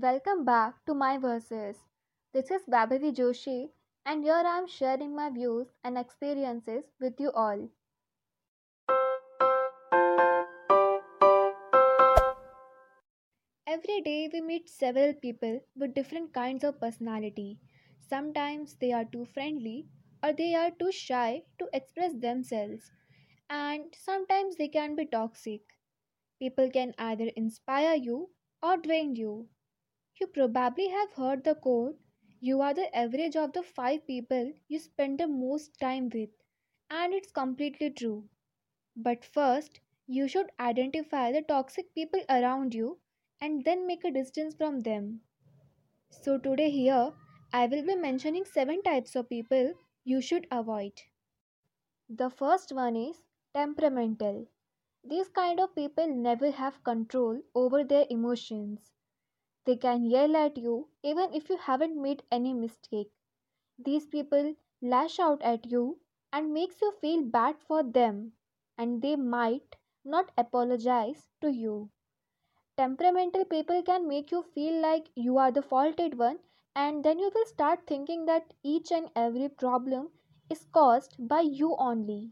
Welcome back to my verses. This is Babhavi Joshi, and here I am sharing my views and experiences with you all. Every day we meet several people with different kinds of personality. Sometimes they are too friendly or they are too shy to express themselves, and sometimes they can be toxic. People can either inspire you or drain you. You probably have heard the quote You are the average of the five people you spend the most time with, and it's completely true. But first, you should identify the toxic people around you and then make a distance from them. So, today, here, I will be mentioning seven types of people you should avoid. The first one is temperamental. These kind of people never have control over their emotions. They can yell at you even if you haven't made any mistake. These people lash out at you and makes you feel bad for them and they might not apologize to you. Temperamental people can make you feel like you are the faulted one and then you will start thinking that each and every problem is caused by you only.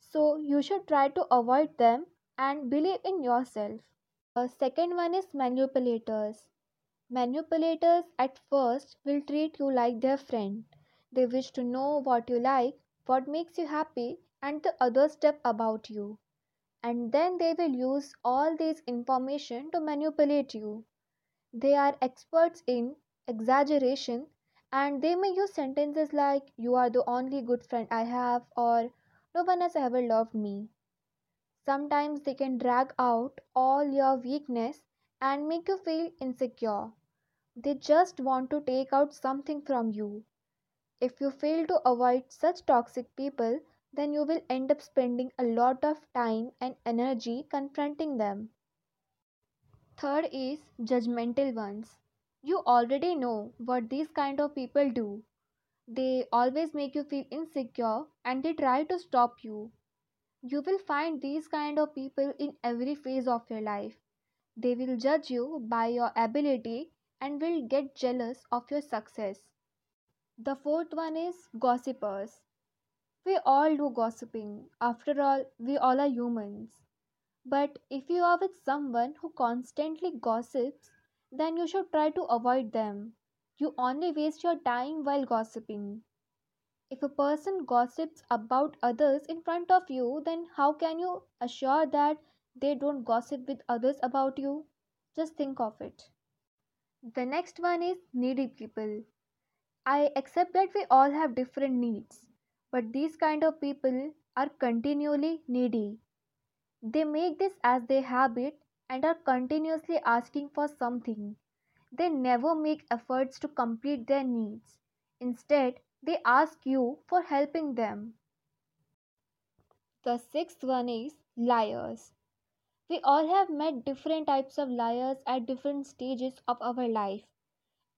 So you should try to avoid them and believe in yourself. The second one is manipulators. Manipulators at first will treat you like their friend. They wish to know what you like, what makes you happy, and the other stuff about you. And then they will use all this information to manipulate you. They are experts in exaggeration and they may use sentences like, You are the only good friend I have, or No one has ever loved me. Sometimes they can drag out all your weakness and make you feel insecure. They just want to take out something from you. If you fail to avoid such toxic people, then you will end up spending a lot of time and energy confronting them. Third is judgmental ones. You already know what these kind of people do. They always make you feel insecure and they try to stop you. You will find these kind of people in every phase of your life. They will judge you by your ability and will get jealous of your success. The fourth one is gossipers. We all do gossiping. After all, we all are humans. But if you are with someone who constantly gossips, then you should try to avoid them. You only waste your time while gossiping. If a person gossips about others in front of you, then how can you assure that they don't gossip with others about you? Just think of it. The next one is needy people. I accept that we all have different needs, but these kind of people are continually needy. They make this as their habit and are continuously asking for something. They never make efforts to complete their needs. Instead, they ask you for helping them. The sixth one is liars. We all have met different types of liars at different stages of our life,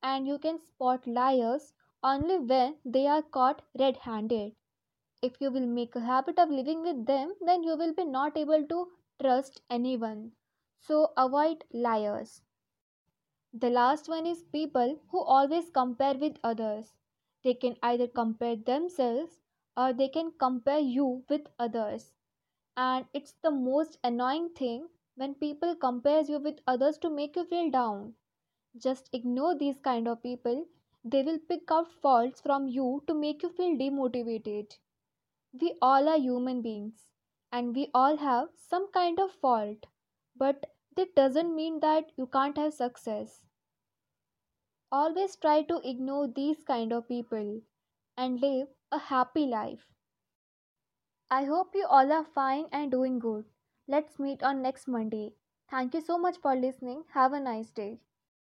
and you can spot liars only when they are caught red handed. If you will make a habit of living with them, then you will be not able to trust anyone. So avoid liars. The last one is people who always compare with others. They can either compare themselves or they can compare you with others. And it's the most annoying thing when people compares you with others to make you feel down. Just ignore these kind of people. They will pick out faults from you to make you feel demotivated. We all are human beings and we all have some kind of fault. But that doesn't mean that you can't have success always try to ignore these kind of people and live a happy life I hope you all are fine and doing good. Let's meet on next Monday. Thank you so much for listening. Have a nice day.